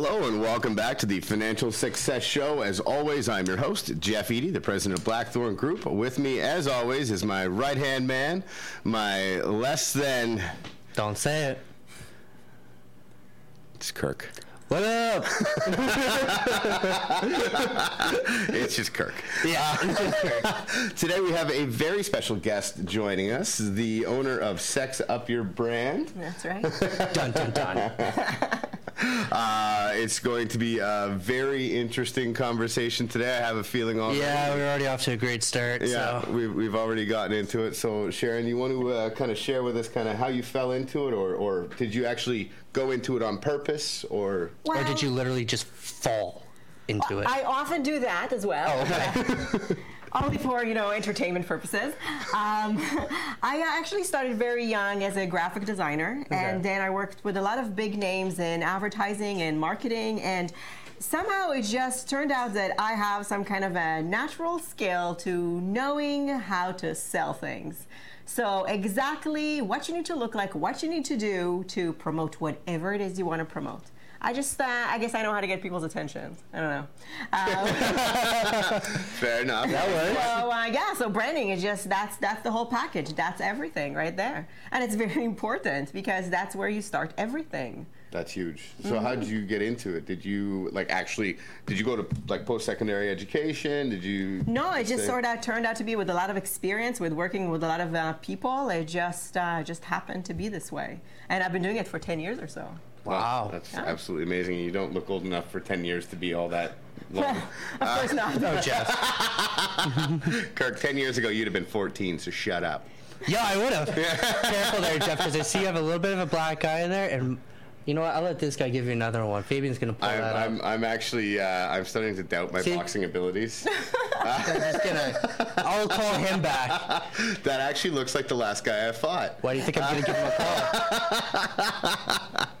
Hello and welcome back to the Financial Success Show. As always, I'm your host, Jeff Eady, the president of Blackthorn Group. With me, as always, is my right hand man, my less than. Don't say it. It's Kirk. What up? it's just Kirk. Yeah, it's just Kirk. Today we have a very special guest joining us, the owner of Sex Up Your Brand. That's right. Dun dun dun. Uh, it's going to be a very interesting conversation today. I have a feeling already. Yeah, we're already off to a great start. Yeah, So. we've, we've already gotten into it. So, Sharon, you want to uh, kind of share with us kind of how you fell into it, or, or did you actually go into it on purpose, or Or did you literally just fall into it? I often do that as well. Oh, okay. Only for you know entertainment purposes. Um, I actually started very young as a graphic designer, and then I worked with a lot of big names in advertising and marketing, and somehow it just turned out that I have some kind of a natural skill to knowing how to sell things. So exactly what you need to look like, what you need to do to promote whatever it is you want to promote. I just, uh, I guess I know how to get people's attention. I don't know. Um, fair enough? that works. so uh, yeah, so branding is just that's that's the whole package. That's everything right there, and it's very important because that's where you start everything. That's huge. So, how did you get into it? Did you like actually? Did you go to like post-secondary education? Did you? No, it just sort of turned out to be with a lot of experience with working with a lot of uh, people. It just uh, just happened to be this way, and I've been doing it for ten years or so. Wow. That's Yeah. absolutely amazing. You don't look old enough for 10 years to be all that long. of course not. Oh, Jeff. Kirk, 10 years ago, you'd have been 14, so shut up. Yeah, I would have. Careful there, Jeff, because I see you have a little bit of a black eye in there, and you know what? I'll let this guy give you another one. Fabian's gonna pull I'm, that I'm, up. I'm actually, uh, I'm starting to doubt my See? boxing abilities. I'm just gonna. I'll call him back. that actually looks like the last guy I fought. Why do you think I'm gonna give him a call?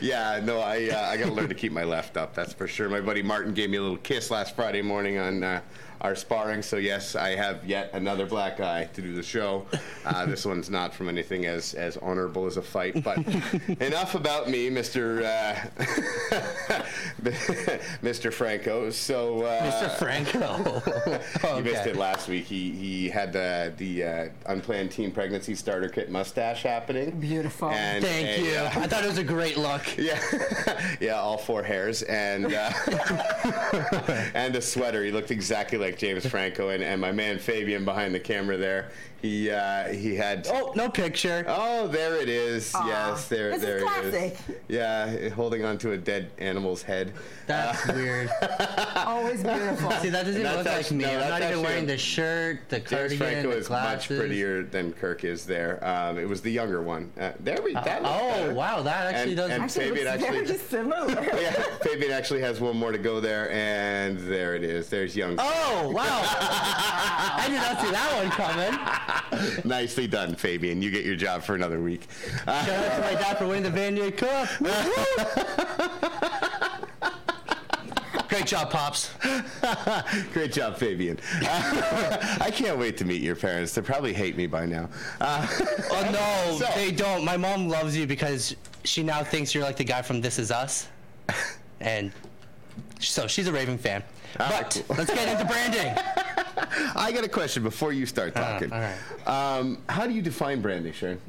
Yeah, no, I, uh, I got to learn to keep my left up. That's for sure. My buddy Martin gave me a little kiss last Friday morning on uh, our sparring. So yes, I have yet another black eye to do the show. Uh, this one's not from anything as as honorable as a fight. But enough about me, Mister uh, Mister Franco. So uh, Mr. Franco. You missed Okay. it last week. He he had the the uh, unplanned teen pregnancy starter kit mustache happening. Beautiful. And Thank a, you. uh, I thought it was a great look. yeah, yeah, all four hairs and uh, and a sweater. He looked exactly like James Franco. And, and my man Fabian behind the camera there, he uh, he had. Oh, no picture. Oh, there it is. Aw, yes, there, this is there it classic. is. Yeah, holding onto a dead animal's head. That's weird. Always beautiful. See, that doesn't That's look like me. no, I'm not even wearing the shirt, the cardigan, James Franco the is much prettier than Kirk is there. Um, it was the younger one. Uh, there we. That looked oh, better. wow, that actually And- does. and Actually, Fabian looks actually- very similar. yeah, Fabian actually has one more to go there, and there it is. There's young. Oh, wow. I did not see that one coming. Nicely done, Fabian. You get your job for another week. Shout out to my dad for winning the Vanier Cup. Great job, Pops. great job, Fabian. Uh, I can't wait to meet your parents. They probably hate me by now. Uh, Oh, no, So- they don't. My mom loves you because she now thinks you're like the guy from This Is Us. And so she's a Raving fan. But let's get into branding. I got a question before you start talking. all um, how do you define branding, Sharon?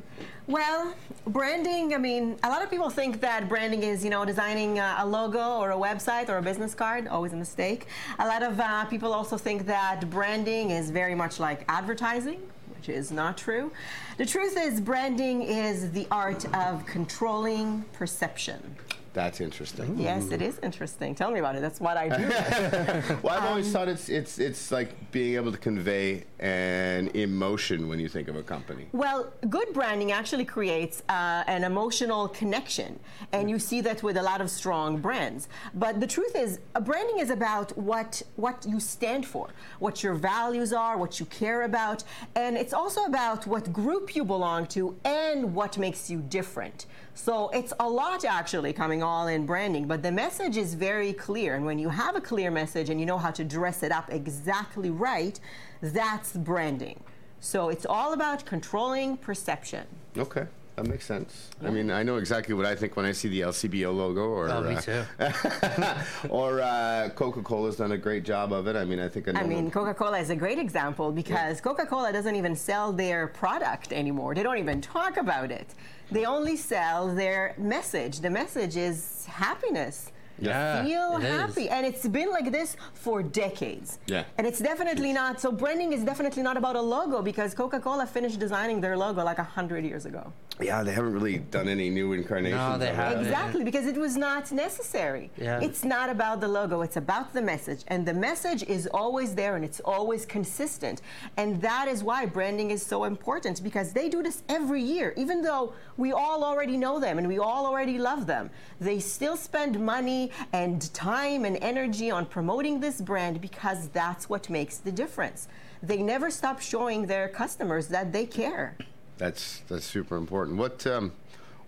Well, branding, I mean, a lot of people think that branding is, you know, designing uh, a logo or a website or a business card, always a mistake. A lot of uh, people also think that branding is very much like advertising, which is not true. The truth is, branding is the art of controlling perception. That's interesting. Yes, it is interesting. Tell me about it. That's what I do. Well, I've Um, always thought it's it's it's like being able to convey an emotion when you think of a company. Well, good branding actually creates uh, an emotional connection, and you see that with a lot of strong brands. But the truth is, branding is about what what you stand for, what your values are, what you care about, and it's also about what group you belong to and what makes you different. So it's a lot actually coming all in branding, but the message is very clear. And when you have a clear message and you know how to dress it up exactly right, that's branding. So it's all about controlling perception. Okay. That makes sense. I mean, I know exactly what I think when I see the LCBO logo, or Oh, me uh, too. or uh, Coca-Cola's done a great job of it. I mean, I think I, know I mean, Coca-Cola is a great example because Coca-Cola doesn't even sell their product anymore. They don't even talk about it. They only sell their message. The message is happiness. Yeah, Feel it is. happy. And it's been like this for decades. Yeah. And it's definitely not, so branding is definitely not about a logo because Coca-Cola finished designing their logo like a 100 years ago. Yeah, they haven't really done any new incarnations. No, they haven't. Exactly, because it was not necessary. Yeah. It's not about the logo, it's about the message. And the message is always there and it's always consistent. And that is why branding is so important because they do this every year. Even though we all already know them and we all already love them, they still spend money and time and energy on promoting this brand because that's what makes the difference. They never stop showing their customers that they care. That's that's super important. What um,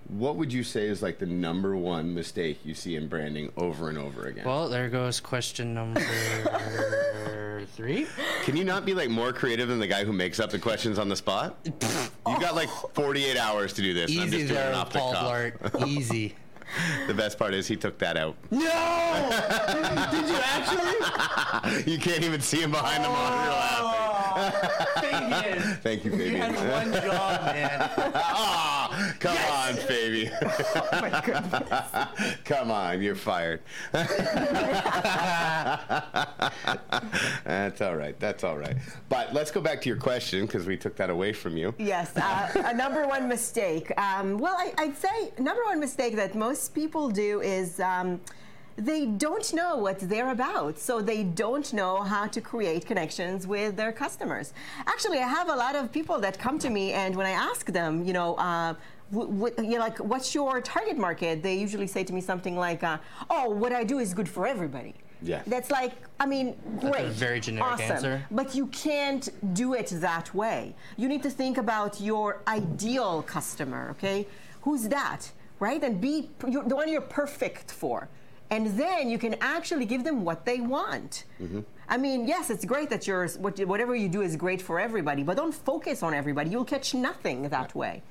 what would you say is like the number one mistake you see in branding over and over again? Well, there goes question number three. Can you not be like more creative than the guy who makes up the questions on the spot? you got like 48 hours to do this. and I'm Easy just doing it there, off the Paul cuff. Blart. Easy. The best part is he took that out. No! Did you actually? you can't even see him behind the monitor laughing. Fabian. Thank you, You had one job, man. Ah, come on, baby. come on, you're fired. That's all right. That's all right. But let's go back to your question because we took that away from you. Yes, uh, a number one mistake. Um, well, I, I'd say number one mistake that most people do is um, they don't know what they're about. So they don't know how to create connections with their customers. Actually, I have a lot of people that come to me, and when I ask them, you know, uh, w- w- you know, like, what's your target market? They usually say to me something like, uh, "Oh, what I do is good for everybody." Yeah. That's like, I mean, great. very generic awesome. answer. But you can't do it that way. You need to think about your ideal customer, okay? Who's that, right? And be the one you're perfect for. And then you can actually give them what they want. I mean, yes, it's great that yours, what, whatever you do is great for everybody, but don't focus on everybody. You'll catch nothing that way.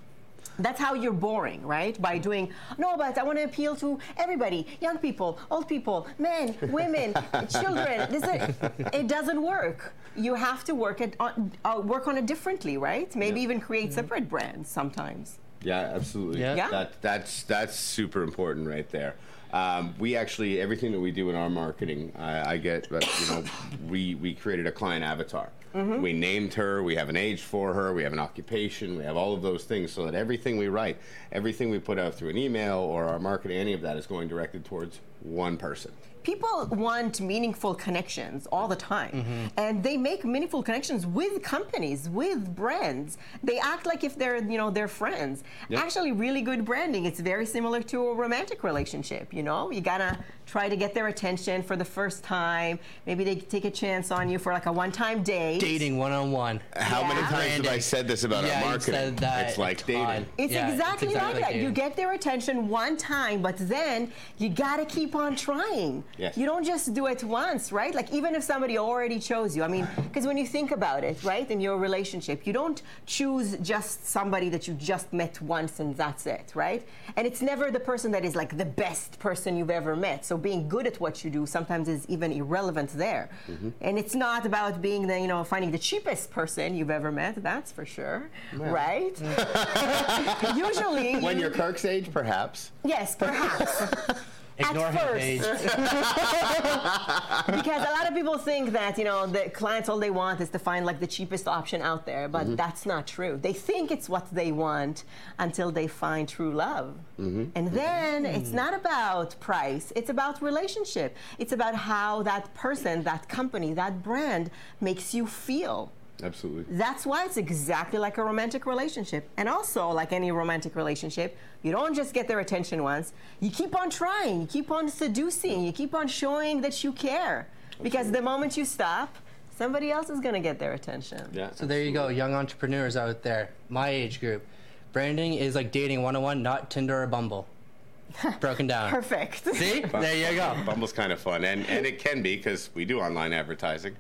That's how you're boring, right? By doing, no, but I want to appeal to everybody young people, old people, men, women, children. This is, it doesn't work. You have to work, it on, uh, work on it differently, right? Maybe Yeah. even create separate brands sometimes. Yeah, absolutely. Yeah. Yeah. That, that's that's super important right there. Um, we actually everything that we do in our marketing, I, I get. But you know, we we created a client avatar. Mm-hmm. We named her. We have an age for her. We have an occupation. We have all of those things, so that everything we write, everything we put out through an email or our marketing, any of that is going directed towards one person. People want meaningful connections all the time Mm-hmm. and they make meaningful connections with companies with brands they act like if they're you know they're friends Yep. actually really good branding it's very similar to a romantic relationship you know you gotta try to get their attention for the first time maybe they take a chance on you for like a one-time date Dating one on one. How many Yeah. times have I said this about Yeah, our marketing? said that it's like dating. It's Yeah, it's exactly, exactly like that. You get their attention one time, but then you gotta keep on trying. Yes. You don't just do it once, right? Like even if somebody already chose you. I mean, because when you think about it, right, in your relationship, you don't choose just somebody that you just met once and that's it, right? And it's never the person that is like the best person you've ever met. So being good at what you do sometimes is even irrelevant there. Mm-hmm. And it's not about being the, you know, finding the cheapest person you've ever met. That's for sure, right? Usually, When you're Kirk's age, perhaps. Yes, perhaps. Ignore At him, first. Paige. because a lot of people think that, you know, the clients all they want is to find like the cheapest option out there, but mm-hmm. that's not true. They think it's what they want until they find true love. Mm-hmm. And mm-hmm. then it's mm. not about price, it's about relationship. It's about how that person, that company, that brand makes you feel. Absolutely. That's why it's exactly like a romantic relationship. And also, like any romantic relationship, you don't just get their attention once. You keep on trying, you keep on seducing, you keep on showing that you care. Because the moment you stop, somebody else is going to get their attention. Yeah. So there you go, young entrepreneurs out there, my age group. Branding is like dating 101, not Tinder or Bumble. Broken down. Perfect. See? There you go. Bumble's kind of fun, and, and it can be because we do online advertising.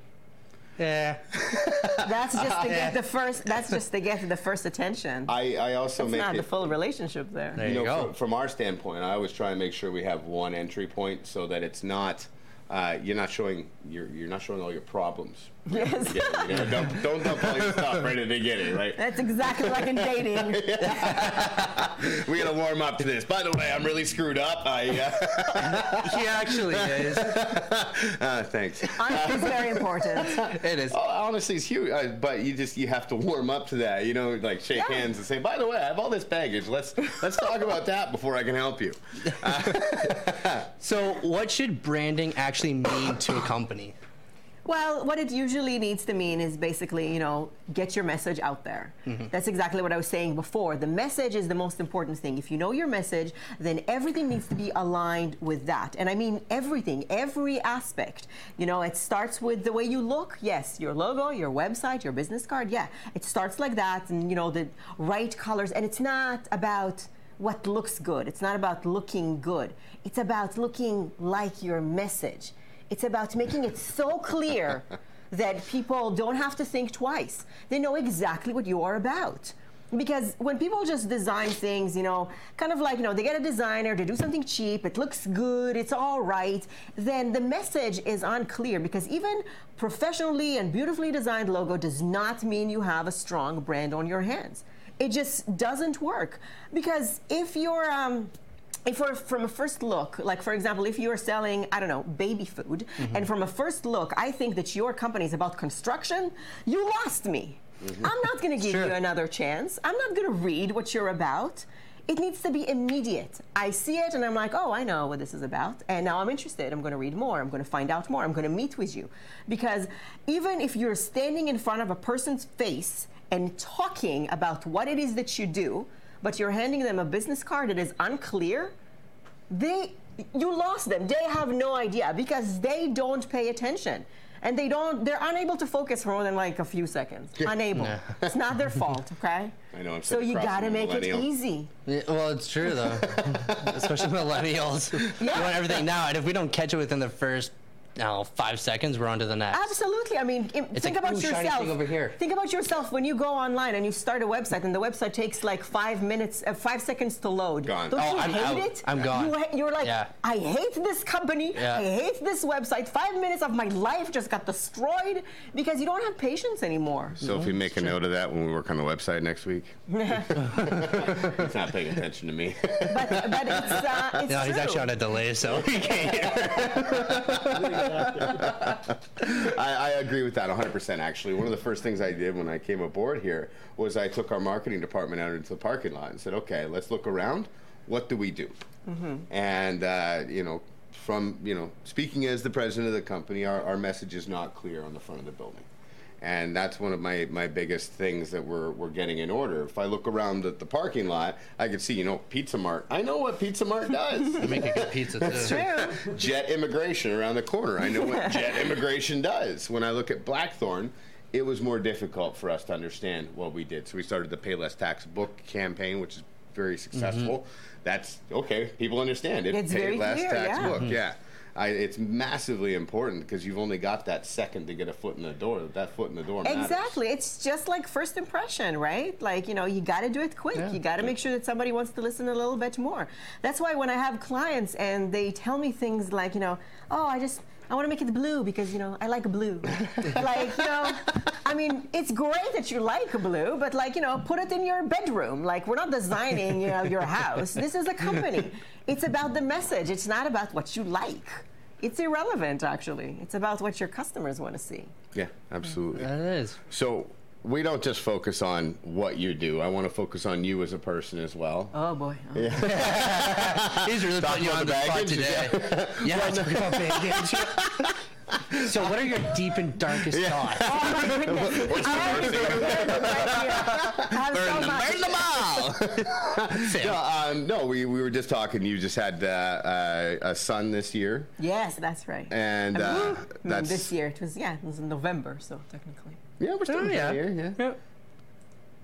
Yeah. That's just to get the first. That's just to get the first attention. I, I also It's make not it, the full relationship there. There you you know, go. From, from our standpoint, I always try and make sure we have one entry point so that it's not. Uh, you're not showing you're you're not showing all your problems. Yes. Yeah, you know, don't don't dump all your stuff right at the beginning. Like That's exactly like in dating. we gotta warm up to this. By the way, I'm really screwed up. I uh, He actually is. uh, thanks. Honesty is very important. It is. Honestly, it's huge. Uh, but you just you have to warm up to that. You know, like shake Yeah. hands and say, "By the way, I have all this baggage. Let's let's talk about that before I can help you." So, what should branding actually mean to a company? Well, what it usually needs to mean is basically, you know, get your message out there. Mm-hmm. That's exactly what I was saying before. The message is the most important thing. If you know your message, then everything needs to be aligned with that. And I mean everything, every aspect. You know, it starts with the way you look. Yes, your logo, your website, your business card. Yeah, it starts like that, and you know the right colors. And it's not about what looks good. It's not about looking good. It's about looking like your message. It's about making it so clear that people don't have to think twice. They know exactly what you are about. Because when people just design things, you know, kind of like, you know, they get a designer to do something cheap, it looks good, it's all right, then the message is unclear because even professionally and beautifully designed logo does not mean you have a strong brand on your hands. It just doesn't work. Because if you're, um, if we're from a first look, like for example, if you're selling, I don't know, baby food, mm-hmm. and from a first look, I think that your company is about construction, you lost me. Mm-hmm. I'm not going to give Sure. you another chance. I'm not going to read what you're about. It needs to be immediate. I see it and I'm like, oh, I know what this is about. And now I'm interested. I'm going to read more. I'm going to find out more. I'm going to meet with you. Because even if you're standing in front of a person's face and talking about what it is that you do, but you're handing them a business card that is unclear, they you lost them. They have no idea because they don't pay attention. And they don't they're unable to focus for more than like a few seconds. Unable. Yeah. It's not their fault, okay? I know, I'm So you got to make it easy. Yeah, well, it's true though, especially millennials. We want everything now, and if we don't catch it within the first, I five seconds, we're on to the next. Absolutely. I mean, im- It's think like, about ooh, shiny yourself. thing over here. Think about yourself when you go online and you start a website, and the website takes like five minutes, uh, five seconds to load. Gone. Don't Oh, you I'm hate out. it? I'm gone. you, you're like, Yeah. I hate this company. Yeah. I hate this website. Five minutes of my life just got destroyed because you don't have patience anymore. So if we make a note of that when we work on the website next week, he's not paying attention to me. But, but it's, uh, it's no, he's actually on a delay, so he can't hear. I, I agree with that 100%. Actually, one of the first things I did when I came aboard here was I took our marketing department out into the parking lot and said, "Okay, let's look around. What do we do?" And uh, you know, from you know, speaking as the president of the company, our, our message is not clear on the front of the building. And that's one of my, my biggest things that we're, we're getting in order. If I look around at the parking lot, I can see, you know, Pizza Mart. I know what Pizza Mart does. They make a good pizza too. True. Jet Immigration around the corner. I know what Jet Immigration does. When I look at Blackthorn, it was more difficult for us to understand what we did. So we started the Pay Less Tax book campaign, which is very successful. Mm-hmm. That's okay. People understand it. It's Pay very Less clear, Tax yeah. book. Mm-hmm. Yeah. I, it's massively important because you've only got that second to get a foot in the door. That foot in the door matters. Exactly. It's just like first impression, right? Like, you know, you got to do it quick. Yeah. You got to make sure that somebody wants to listen a little bit more. That's why when I have clients and they tell me things like, you know, oh, I just, I want to make it blue because, you know, I like blue. like, you know, I mean, it's great that you like blue, but like, you know, put it in your bedroom. Like, we're not designing, you know, your house. This is a company. It's about the message. It's not about what you like. It's irrelevant, actually. It's about what your customers want to see. Yeah, absolutely. That is. So we don't just focus on what you do. I want to focus on you as a person as well. Oh, boy. Oh. He's really putting you on the about spot today. Yeah, talking about baggage. So, what are your deep and darkest thoughts? Oh my goodness. I have to put it right here. I have so much. no, um, no we, we were just talking. You just had uh, uh, a son this year, Yes, that's right. and uh, Mm, that's this year. It was yeah, it was in November, so technically. Yeah, we're still Oh, yeah. here. Yeah,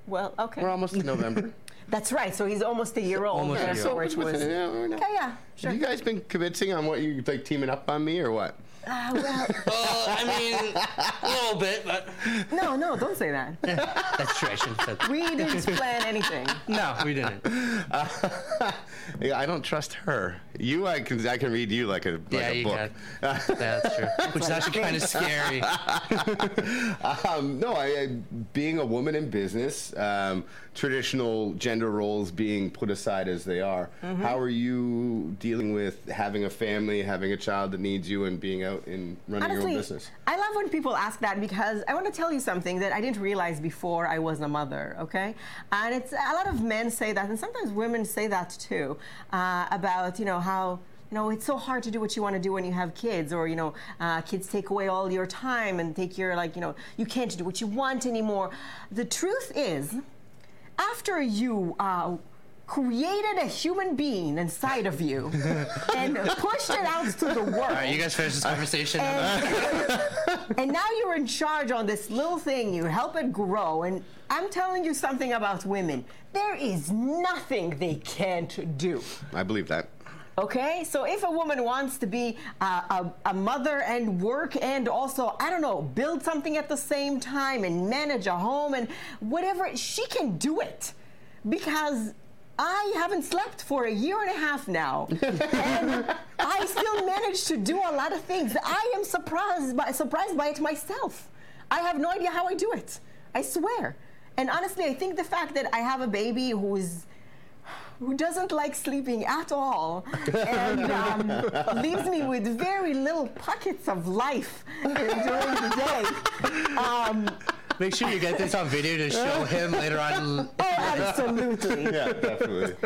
Well, okay. we're almost in November. That's right. So he's almost a year old. Almost a yeah, year so which was. Yeah, Okay, yeah, sure. Have you guys been convincing on what you like teaming up on me or what? Uh, well, Uh, I mean, a little bit, but no, no, don't say that. that's true. I shouldn't have said We didn't plan anything. No, we didn't. Yeah, I don't trust her. You, I can, I can read you like a, like yeah, a you book. can. Yeah, that's true. Which is actually kind of scary. Um, no, I, I, being a woman in business, um, traditional gender roles being put aside as they are, Mm-hmm. how are you dealing with having a family, having a child that needs you, and being out in running your own business? I love when people ask that because I want to tell you something that I didn't realize before I was a mother, okay? And it's a lot of men say that, and sometimes women say that too, uh, about, you know, how you know, it's so hard to do what you want to do when you have kids, or you know, uh, kids take away all your time and take your like, you know, you can't do what you want anymore. The truth is, after you uh, created a human being inside of you and pushed it out to the world, All right, you guys finish this conversation. and, and now you're in charge on this little thing. You help it grow. And I'm telling you something about women. There is nothing they can't do. I believe that. Okay, so if a woman wants to be uh, a, a mother and work and also, I don't know, build something at the same time and manage a home and whatever, she can do it. Because I haven't slept for a year and a half now. and I still manage to do a lot of things. I am surprised by, surprised by it myself. I have no idea how I do it. I swear. And honestly, I think the fact that I have a baby who is who doesn't like sleeping at all and um, leaves me with very little pockets of life during the day. Um, Make sure you get this on video to show him later on. oh, absolutely. Yeah, definitely.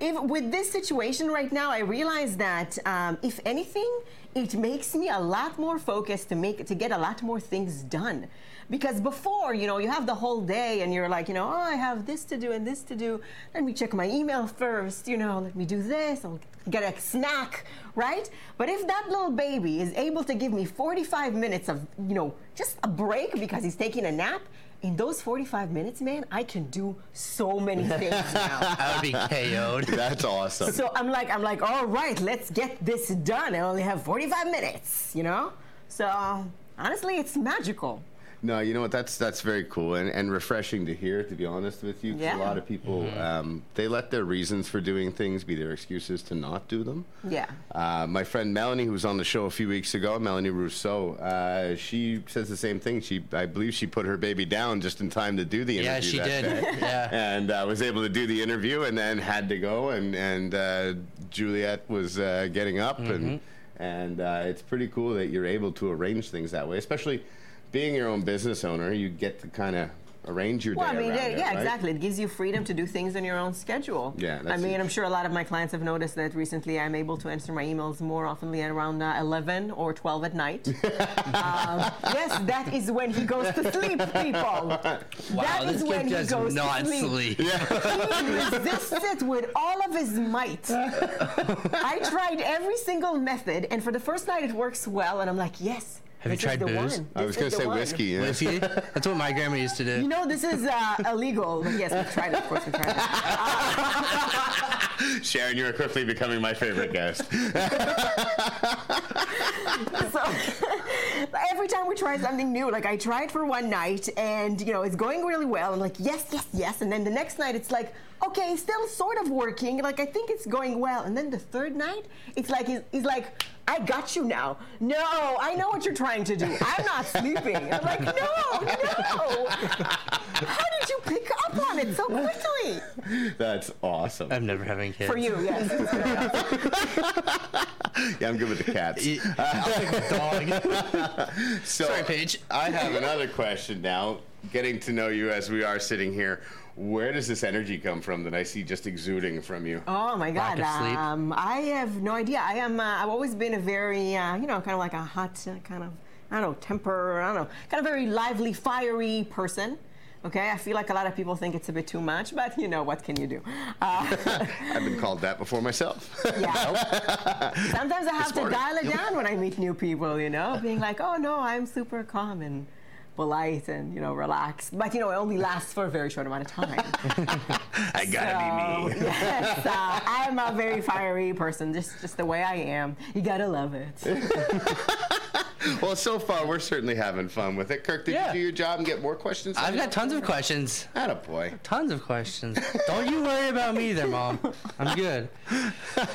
If, with this situation right now, I realize that um, if anything, it makes me a lot more focused to make to get a lot more things done. Because before, you know, you have the whole day and you're like, you know, oh, I have this to do and this to do. Let me check my email first, you know, let me do this. I'll get a snack, right? But if that little baby is able to give me 45 minutes of, you know, just a break because he's taking a nap, in those 45 minutes, man, I can do so many things now. I would be KO'd. That's awesome. So I'm like, I'm like, all right, let's get this done. I only have 45 minutes, you know? So honestly, it's magical. No, you know what? That's that's very cool and, and refreshing to hear. To be honest with you, Yeah. a lot of people um, they let their reasons for doing things be their excuses to not do them. Yeah. Uh, my friend Melanie, who was on the show a few weeks ago, Melanie Rousseau, uh, she says the same thing. She, I believe, she put her baby down just in time to do the interview. Yeah, she that did. day. Yeah. and uh, was able to do the interview, and then had to go. And and uh, Juliet was uh, getting up, and and uh, it's pretty cool that you're able to arrange things that way, especially being your own business owner. You get to kind of arrange your Well, I day mean, yeah, it, yeah, right? exactly. It gives you freedom to do things on your own schedule. Yeah, I mean. I'm sure a lot of my clients have noticed that recently I'm able to answer my emails more often around uh, 11 or 12 at night. um, yes, that is when he goes to sleep, people. Wow, that this is when he goes not to sleep. sleep. he resists it with all of his might. I tried every single method, and for the first night it works well, and I'm like, yes. Have you this is tried booze? one. I was going to say one." whiskey. Yeah. Whiskey? That's what my grandma used to do. You know, this is uh, illegal. But yes, we've tried it. Of course, we've tried it. Sharon, you are quickly becoming my favorite guest. So every time we try something new, like I tried for one night, and you know it's going really well. I'm like, yes, yes, yes. And then the next night, it's like, okay, still sort of working. Like I think it's going well. And then the third night, it's like it's, he's like, I got you now. No, I know what you're trying to do. I'm not sleeping. I'm like, no, no. How did you pick up on it so quickly? That's awesome. I'm never having kids. For you, yes. Yeah, I'm good with the cats. Y- I'll take a dog. So Sorry, Paige. I have another question now. Getting to know you as we are sitting here, where does this energy come from that I see just exuding from you? Oh my Lack God! of sleep. Um, I have no idea. I am. Uh, I've always been a very, uh, you know, kind of like a hot, uh, kind of, I don't know, temper. I don't know, kind of very lively, fiery person. Okay, I feel like a lot of people think it's a bit too much, but you know what can you do? Uh, I've been called that before myself. yeah. Sometimes I have to dial it down when I meet new people. You know, being like, oh no, I'm super calm and polite and you know relaxed, but you know it only lasts for a very short amount of time. I gotta be me. Yes, uh, I'm a very fiery person, just just the way I am. You gotta love it. well, so far we're certainly having fun with it. Kirk, did Yeah. you do your job and get more questions? I've got tons of questions. At a boy. Tons of questions. Don't you worry about me there, Mom. I'm good.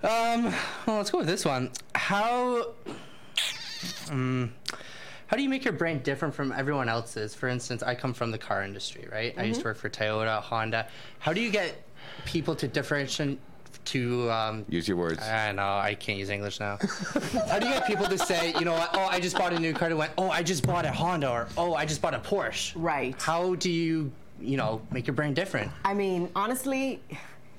Um, well, let's go with this one. How, um, how do you make your brand different from everyone else's? For instance, I come from the car industry, right? I used to work for Toyota, Honda. How do you get people to differentiate? To um, Use your words. I know I can't use English now. How do you get people to say, you know what? Oh, I just bought a new car. And went, oh, I just bought a Honda, or oh, I just bought a Porsche. Right. How do you, you know, make your brand different? I mean, honestly,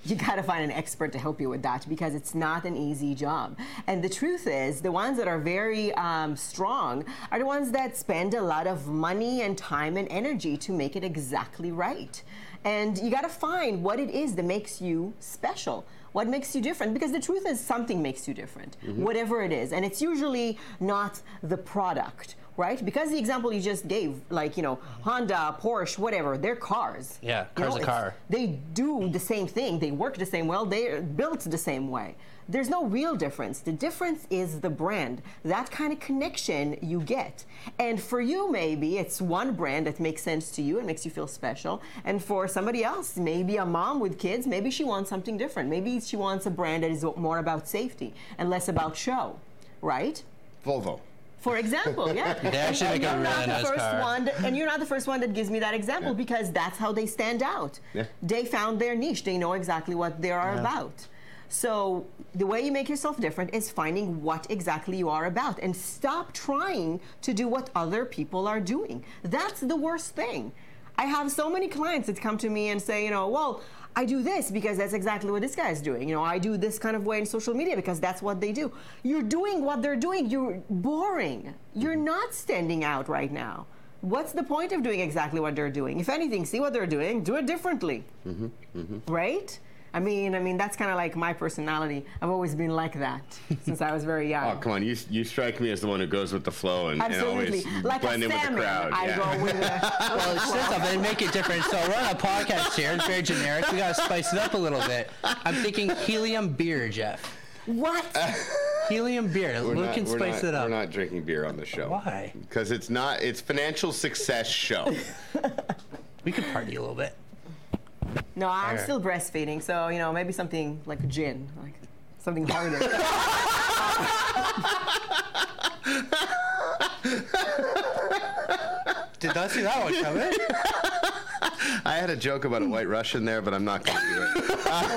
you gotta find an expert to help you with that because it's not an easy job. And the truth is, the ones that are very um, strong are the ones that spend a lot of money and time and energy to make it exactly right. And you gotta find what it is that makes you special. What makes you different? Because the truth is, something makes you different, whatever it is. And it's usually not the product right? Because the example you just gave, like you know, Honda, Porsche, whatever, they're cars. Yeah, You car's know, a car. They do the same thing. They work the same well. They're built the same way. There's no real difference. The difference is the brand. That kind of connection you get. And for you, maybe it's one brand that makes sense to you and makes you feel special. And for somebody else, maybe a mom with kids, maybe she wants something different. Maybe she wants a brand that is more about safety and less about show, right? Volvo. For example, yeah. They actually and, make a you're really not nice the first car. one, that- and you're not the first one that gives me that example Yeah. because that's how they stand out. Yeah. They found their niche. They know exactly what they are about. So the way you make yourself different is finding what exactly you are about and stop trying to do what other people are doing. That's the worst thing. I have so many clients that come to me and say, you know, well, I do this because that's exactly what this guy is doing. You know, I do this kind of way in social media because that's what they do. You're doing what they're doing. You're boring. You're not standing out right now. What's the point of doing exactly what they're doing? If anything, see what they're doing, do it differently. Mm-hmm, mm-hmm. Right? I mean, I mean that's kind of like my personality. I've always been like that since I was very oh, young. Oh, come on. You, you strike me as the one who goes with the flow and, and always like blend a in with the crowd. I yeah. go with a, Well, say something, make it different. So we're on a podcast here. It's very generic. We gotta spice it up a little bit. I'm thinking helium beer, Jeff. what? Helium beer. We're we not- can spice not- it up. We're not drinking beer on the show. Why? Because it's not. It's financial success show. We could party a little bit. No, I'm Fair. still breastfeeding, so you know maybe something like gin, like something harder. Did not see that one coming. I had a joke about a white Russian there, but I'm not going to do it. Oh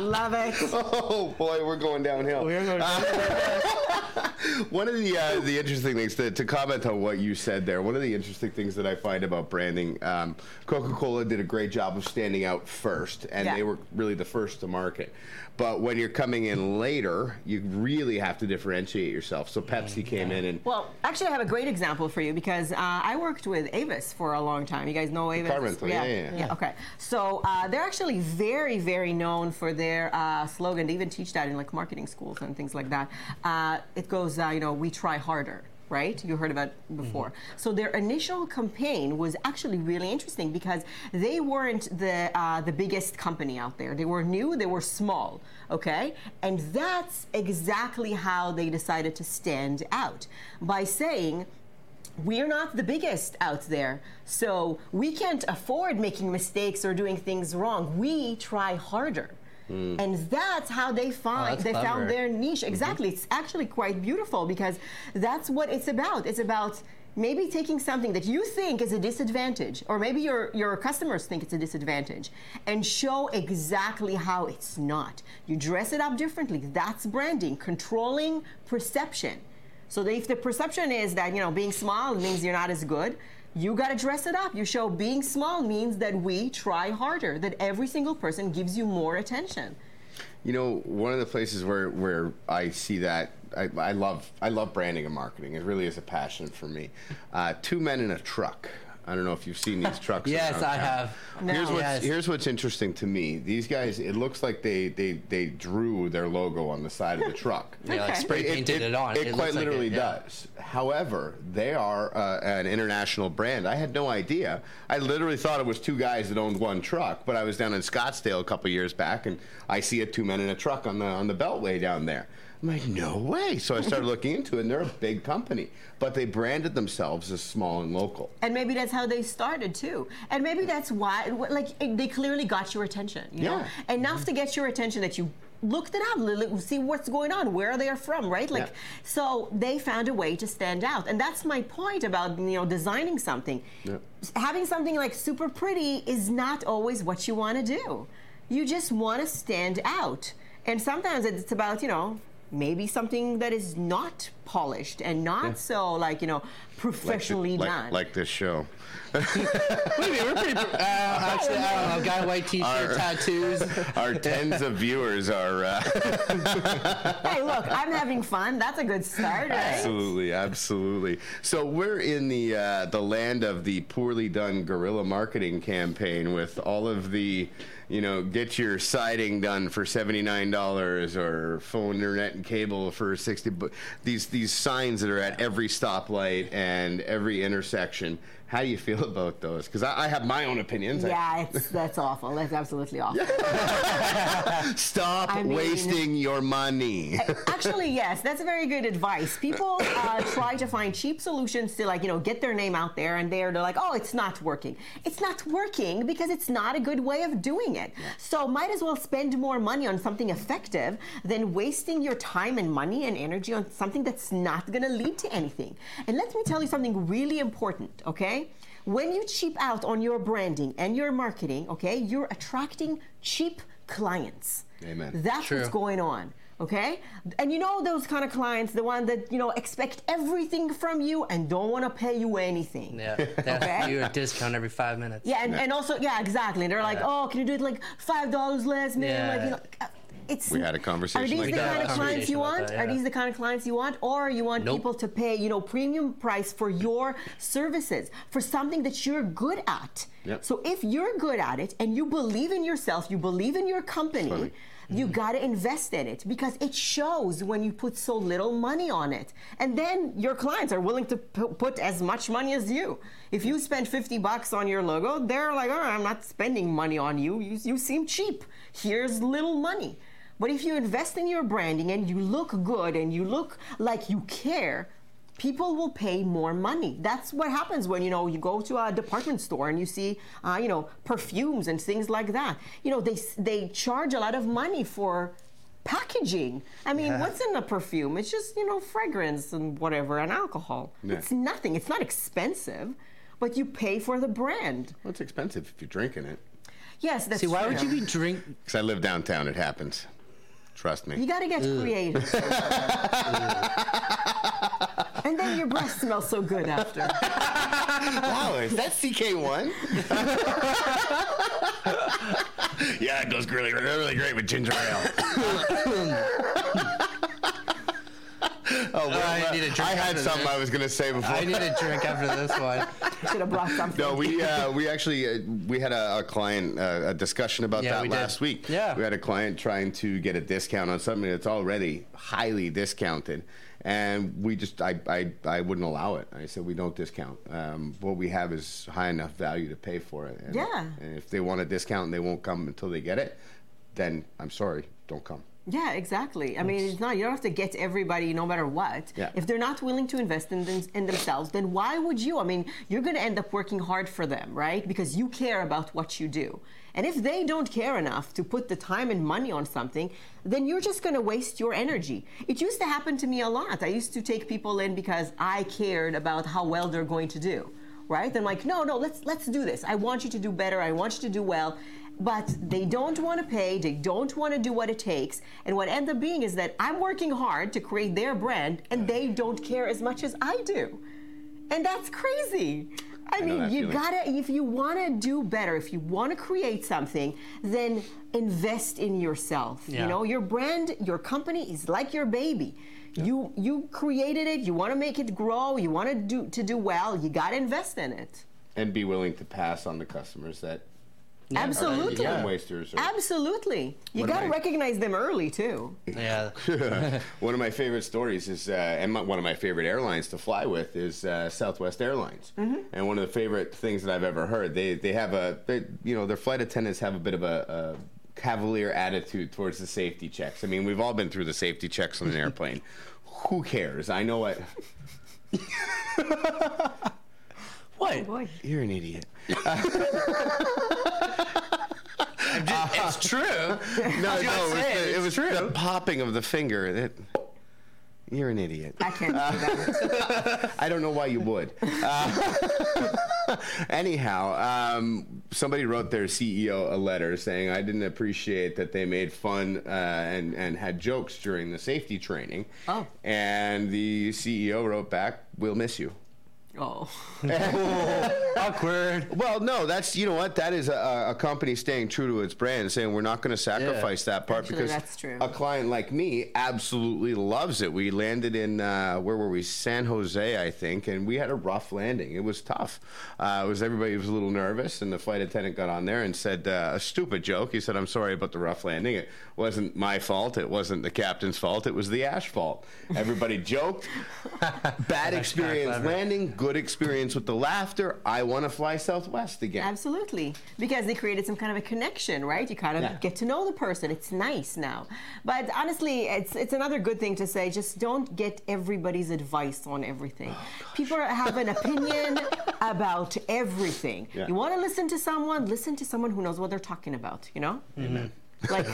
Love it. oh boy, we're going downhill. We're going One of the uh, the interesting things to, to comment on what you said there. One of the interesting things that I find about branding, um, Coca Cola did a great job of standing out first, and Yeah. they were really the first to market. But when you're coming in later, you really have to differentiate yourself. So Pepsi came in and Well, actually, I have a great example for you because uh, I worked with Avis for a long time. You guys know Avis? car rental, yeah, yeah, yeah. Okay. So uh, they're actually very, very known for their uh, slogan. They even teach that in like marketing schools and things like that. Uh, it goes, uh, you know, we try harder. Right, you heard about before. So their initial campaign was actually really interesting because they weren't the uh, the biggest company out there. They were new, they were small, okay, and that's exactly how they decided to stand out by saying we're not the biggest out there, so we can't afford making mistakes or doing things wrong. We try harder. Mm. And that's how they oh, find that's they clever. found their niche. Mm-hmm. Exactly. It's actually quite beautiful because that's what it's about. It's about maybe taking something that you think is a disadvantage, or maybe your, your customers think it's a disadvantage, and show exactly how it's not. You dress it up differently. That's branding, controlling perception. So if the perception is that you know being small means you're not as good, you got to dress it up. You show being small means that we try harder. That every single person gives you more attention. You know, one of the places where, where I see that I, I love I love branding and marketing. It really is a passion for me. Uh, two men in a truck. I don't know if you've seen these trucks. Yes, I have. No. Here's what's, Yes. here's what's interesting to me. These guys, it looks like they, they, they drew their logo on the side of the truck. Yeah, like spray painted it, on. It, looks quite like literally yeah. does. However, they are uh, an international brand. I had no idea. I literally thought it was two guys that owned one truck. But I was down in Scottsdale a couple years back, and I see a two men in a truck on the on the Beltway down there. I'm like, no way. So I started looking into it, and they're a big company, but they branded themselves as small and local. And maybe that's how they started too. And maybe that's why, like, it- they clearly got your attention. You know, Yeah. enough mm-hmm. to get your attention that you looked it up, see what's going on, where they are from, right? Like, Yeah. so they found a way to stand out, and that's my point about you know designing something. Yeah. Having something like super pretty is not always what you want to do. You just want to stand out, and sometimes it's about you know. Maybe something that is not polished and not so like you know professionally like, done. like this show. What do you mean? We're pretty. Uh, actually, I don't know. Guy white T-shirt, Our- tattoos. Our tens of viewers are uh, hey, look, I'm having fun. That's a good start, right? absolutely, absolutely. So we're in the uh, the land of the poorly done guerrilla marketing campaign with all of the, you know, get your siding done for seventy nine dollars or phone, internet, and cable for sixty. bu- These these signs that are at every stoplight and every intersection. How do you feel about those? Because I, I have my own opinions. Yeah, it's, that's awful. That's absolutely awful. Stop I mean- wasting your money. Actually, yes, that's very good advice. People uh, try to find cheap solutions to, like, you know, get their name out there, and they're, they're like, oh, it's not working. It's not working because it's not a good way of doing it. So, might as well spend more money on something effective than wasting your time and money and energy on something that's not going to lead to anything. And let me tell you something really important, okay? When you cheap out on your branding and your marketing, okay, you're attracting cheap clients. Amen. That's True. what's going on. Okay? And you know those kind of clients, the one that, you know, expect everything from you and don't want to pay you anything. Yeah, they have Okay. to do a discount every five minutes. Yeah, and, and also, yeah, exactly. They're like, Yeah. oh, can you do it like $5 less, man? Like, you know, uh, it's, We had a conversation Are these like the that. kind of clients you want? that, Are these the kind of clients you want? Or you want Nope. people to pay, you know, premium price for your services, for something that you're good at? Yep. So if you're good at it and you believe in yourself, you believe in your company, you got to invest in it because it shows when you put so little money on it. And then your clients are willing to pu- put as much money as you. If you spend 50 bucks on your logo, they're like, all right, I'm not spending money on you. You, you seem cheap. Here's little money. But if you invest in your branding and you look good and you look like you care, people will pay more money. That's what happens when you know you go to a department store and you see, uh, you know, perfumes and things like that. You know, they they charge a lot of money for packaging. I mean, Yeah. what's in a perfume? It's just you know fragrance and whatever and alcohol. Yeah. It's nothing. It's not expensive, but you pay for the brand. well, it's expensive if you're drinking it. Yes, that's See, why true. would you be drink? Because I live downtown, it happens. Trust me. You gotta get creative. and then your breath smells so good after. wow, is that CK1? yeah, it goes really, really great with ginger ale. oh, well, I need a drink I had after something this. I was going to say before. I need a drink after this one. Should have brought something. No, we uh, we actually uh, we had a, a client uh, a discussion about Yeah, that we did. last week. Yeah. we had a client trying to get a discount on something that's already highly discounted, and we just I I, I wouldn't allow it. I said we don't discount. Um, what we have is high enough value to pay for it. And, Yeah. And if they want a discount and they won't come until they get it, then I'm sorry, don't come. Yeah, exactly. I mean, it's not, you don't have to get everybody no matter what. Yeah. If they're not willing to invest in, them, in themselves, then why would you? I mean, you're going to end up working hard for them, right? Because you care about what you do. And if they don't care enough to put the time and money on something, then you're just going to waste your energy. It used to happen to me a lot. I used to take people in because I cared about how well they're going to do, right? I'm like, no, no, let's let's do this. I want you to do better. I want you to do well but they don't want to pay, they don't want to do what it takes. And what ends up being is that I'm working hard to create their brand and they don't care as much as I do. And that's crazy. I, know mean, you feeling. gotta, if you wanna do better, if you wanna create something, then invest in yourself. Yeah. You know, your brand, your company is like your baby. You you created it, you wanna make it grow, you wanna do to do well, you gotta invest in it. And be willing to pass on the customers that Absolutely. are time wasters. Or, Absolutely. You got to I- recognize them early too. Yeah. one of my favorite stories is, uh, and my, one of my favorite airlines to fly with is uh, Southwest Airlines. Mm-hmm. And one of the favorite things that I've ever heard, they they have a, they, you know, their flight attendants have a bit of a, a cavalier attitude towards the safety checks. I mean, we've all been through the safety checks on an airplane. Who cares? I know what. What? Boy. You're an idiot. it's true. No, no, it was, it, the, it was true. the popping of the finger. That, you're an idiot. I can't do that. I don't know why you would. Uh, anyhow, um, somebody wrote their CEO a letter saying I didn't appreciate that they made fun uh, and and had jokes during the safety training. Oh. And the CEO wrote back, "We'll miss you." Oh. Awkward. Well, no, that's you know what that is a, a company staying true to its brand, and saying we're not going to sacrifice that part Actually, because that's true. a client like me absolutely loves it. We landed in uh, where were we? San Jose, I think, and we had a rough landing. It was tough. Uh, it was everybody was a little nervous, and the flight attendant got on there and said uh, a stupid joke. He said, "I'm sorry about the rough landing. It wasn't my fault. It wasn't the captain's fault. It was the ash fault." Everybody joked. Bad experience landing. Good experience with the laughter. I want to fly Southwest again. Absolutely, because they created some kind of a connection, right? You kind of Yeah. get to know the person. It's nice now, but honestly, it's it's another good thing to say. Just don't get everybody's advice on everything. Oh, People have an opinion about everything. Yeah. You want to listen to someone? Listen to someone who knows what they're talking about. You know. Amen. Like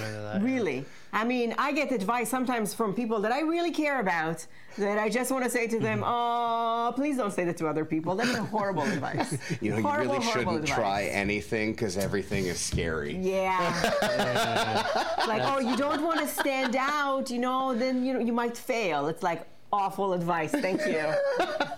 really, I mean, I get advice sometimes from people that I really care about. That I just want to say to them, "Oh, please don't say that to other people. That's horrible advice." You know, Horrible, you really shouldn't advice. try anything because everything is scary. Yeah. like, oh, you don't want to stand out, you know, then you you might fail. It's like awful advice. Thank you.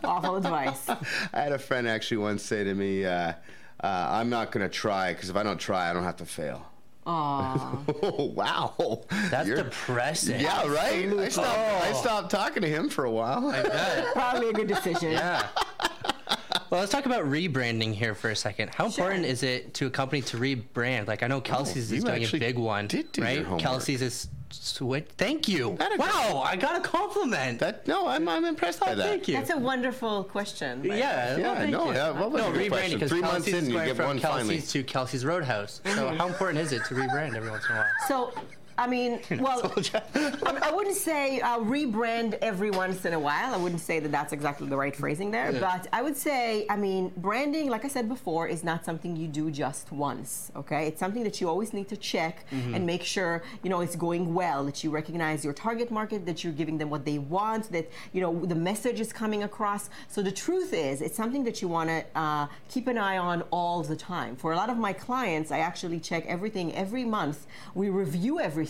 awful advice. I had a friend actually once say to me, uh, uh, "I'm not going to try because if I don't try, I don't have to fail." Aw. Oh wow, That's You're- depressing. Yeah, right. I stopped. I Oh. stopped talking to him for a while. I bet. Probably a good decision. Yeah. Well, let's talk about rebranding here for a second. How Sure. important is it to a company to rebrand? Like, I know oh, Kelsey's Oh, is doing a big one, did do right? homework. Kelsey's is switch. Thank you. Wow, I got a compliment. That no, I'm I'm impressed by Oh, that. thank you. That's a wonderful question. by the way. yeah, Yeah, well, thank no, you. yeah, what was no, your rebranding question? because Three months Kelsey's in, you get from one finally. Kelsey's to Kelsey's Roadhouse. So how important is it to rebrand every once in a while? So, I mean, well, I I wouldn't say uh, rebrand every once in a while. I wouldn't say that that's exactly the right phrasing there. Yeah. But I would say, I mean, branding, like I said before, is not something you do just once. Okay, it's something that you always need to check and make sure you know it's going well. That you recognize your target market, that you're giving them what they want, that you know the message is coming across. So the truth is, it's something that you want to uh, keep an eye on all the time. For a lot of my clients, I actually check everything every month. We review everything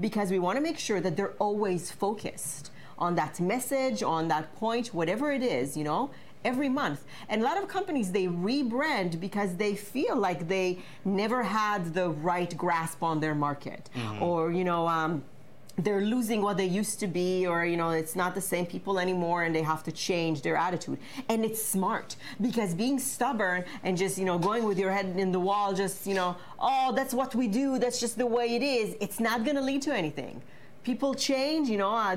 because we want to make sure that they're always focused on that message, on that point, whatever it is, you know, every month. And a lot of companies, they rebrand because they feel like they never had the right grasp on their market. Or, you know, um, they're losing what they used to be or you know it's not the same people anymore and they have to change their attitude. And it's smart because being stubborn and just you know going with your head in the wall just you know oh that's what we do that's just the way it is it's not going to lead to anything. People change you know uh,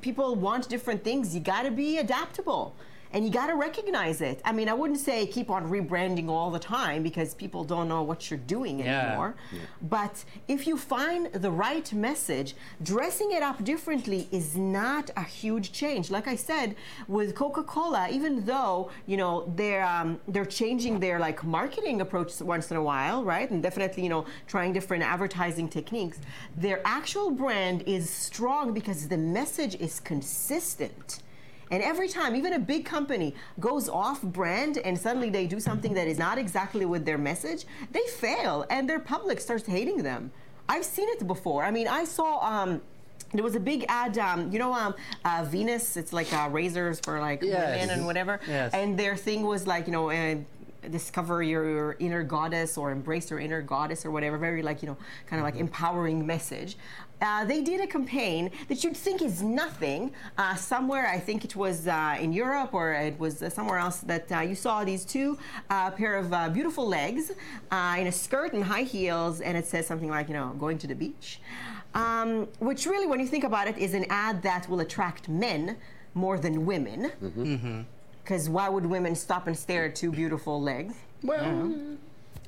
people want different things. You got to be adaptable and you got to recognize it i mean i wouldn't say keep on rebranding all the time because people don't know what you're doing anymore. Yeah. anymore but if you find the right message, dressing it up differently is not a huge change. Like I said, with Coca-Cola, even though you know they're um, they're changing their like marketing approach once in a while, right? And definitely you know trying different advertising techniques. Their actual brand is strong because the message is consistent. And every time, even a big company goes off brand and suddenly they do something that is not exactly with their message, they fail and their public starts hating them. I've seen it before. I mean, I saw. Um, there was a big ad, um, you know, um, uh, Venus. It's like uh, razors for like Yes. women and whatever. Yes. And their thing was like, you know, uh, discover your inner goddess or embrace your inner goddess or whatever. Very like, you know, kind of like empowering message. Uh, they did a campaign that you'd think is nothing. Uh, somewhere, I think it was uh, in Europe or it was uh, somewhere else, that uh, you saw these two uh, pair of uh, beautiful legs uh, in a skirt and high heels, and it says something like, you know, going to the beach. Um, which really, when you think about it, is an ad that will attract men more than women. Because why would women stop and stare at two beautiful legs? Well,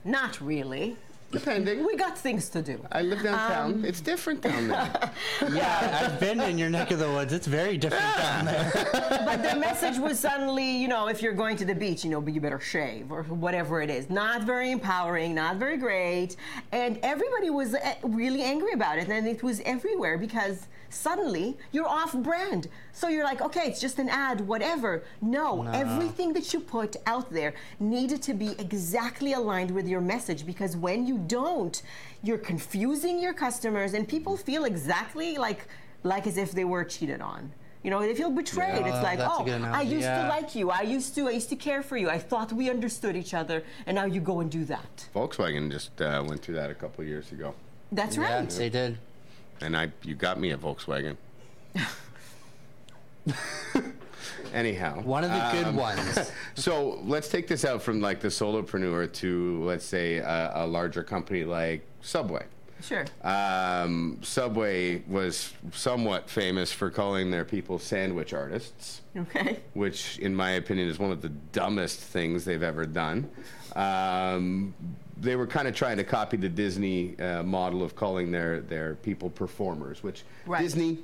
Not really. Depending. We got things to do. I live downtown. Um, it's different down there. Yeah, I've been in your neck of the woods. It's very different down there. But the message was suddenly, you know, if you're going to the beach, you know, but you better shave or whatever it is. Not very empowering, not very great. And everybody was uh, really angry about it. And it was everywhere because suddenly you're off brand. So you're like, okay, it's just an ad, whatever. No, everything that you put out there needed to be exactly aligned with your message because when you don't, you're confusing your customers and people feel exactly like like as if they were cheated on. You know, they feel betrayed. Yeah, it's like, oh, I used yeah. to like you. I used to. I used to care for you. I thought we understood each other, and now you go and do that. Volkswagen just uh, went through that a couple of years ago, That's Yeah, right. they did. And I you got me a Volkswagen. Anyhow, One of the good um, ones. So let's take this out from like the solopreneur to let's say a, a larger company like Subway. Sure. Um, Subway was somewhat famous for calling their people sandwich artists, Okay. which, in my opinion, is one of the dumbest things they've ever done. Um, they were kind of trying to copy the Disney uh, model of calling their, their people performers, which Right. Disney,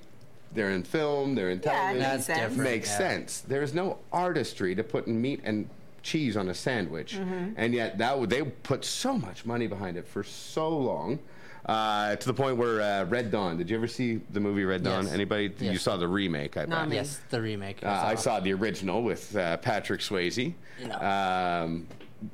they're in film, they're in Yeah, television. makes That's sense. different. makes yeah. sense. There is no artistry to putting meat and cheese on a sandwich, Mm-hmm. and yet that would- they put so much money behind it for so long. Uh, to the point where uh, Red Dawn. Did you ever see the movie Red Dawn? Yes. Anybody? You Yes. saw the remake, I Not bet. me. Yes, the remake. Uh, I saw the original with uh, Patrick Swayze. Um,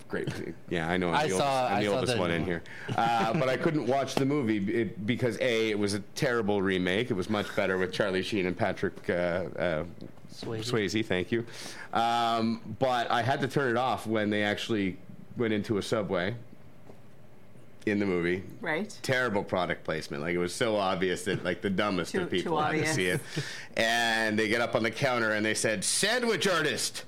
great. Yeah, I know I'm I the saw- oldest, I'm the saw oldest one in here. Uh, but I couldn't watch the movie because A, it was a terrible remake. It was much better with Charlie Sheen and Patrick uh, uh, Swayze. Swayze, thank you. Um, but I had to turn it off when they actually went into a subway in the movie. Right. Terrible product placement. Like it was so obvious that like the dumbest Too- of people too had to see it. And they get up on the counter and they said, "Sandwich artist."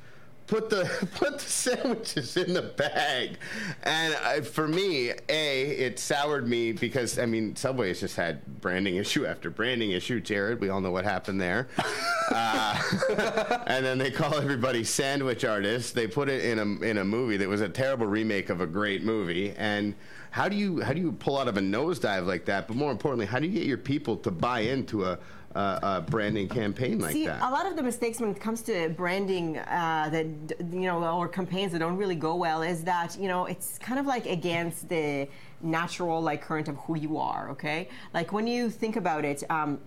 Put the put the sandwiches in the bag, and I, for me, a it soured me because I mean Subway has just had branding issue after branding issue. Jared, we all know what happened there. Uh, and then they call everybody sandwich artists. They put it in a in a movie that was a terrible remake of a great movie. And how do you how do you pull out of a nosedive like that? But more importantly, how do you get your people to buy into a a, a branding campaign like See, that? a lot of the mistakes when it comes to branding uh, that you know or campaigns that don't really go well is that you know it's kind of like against the natural like current of who you are. Okay, like when you think about it. Um,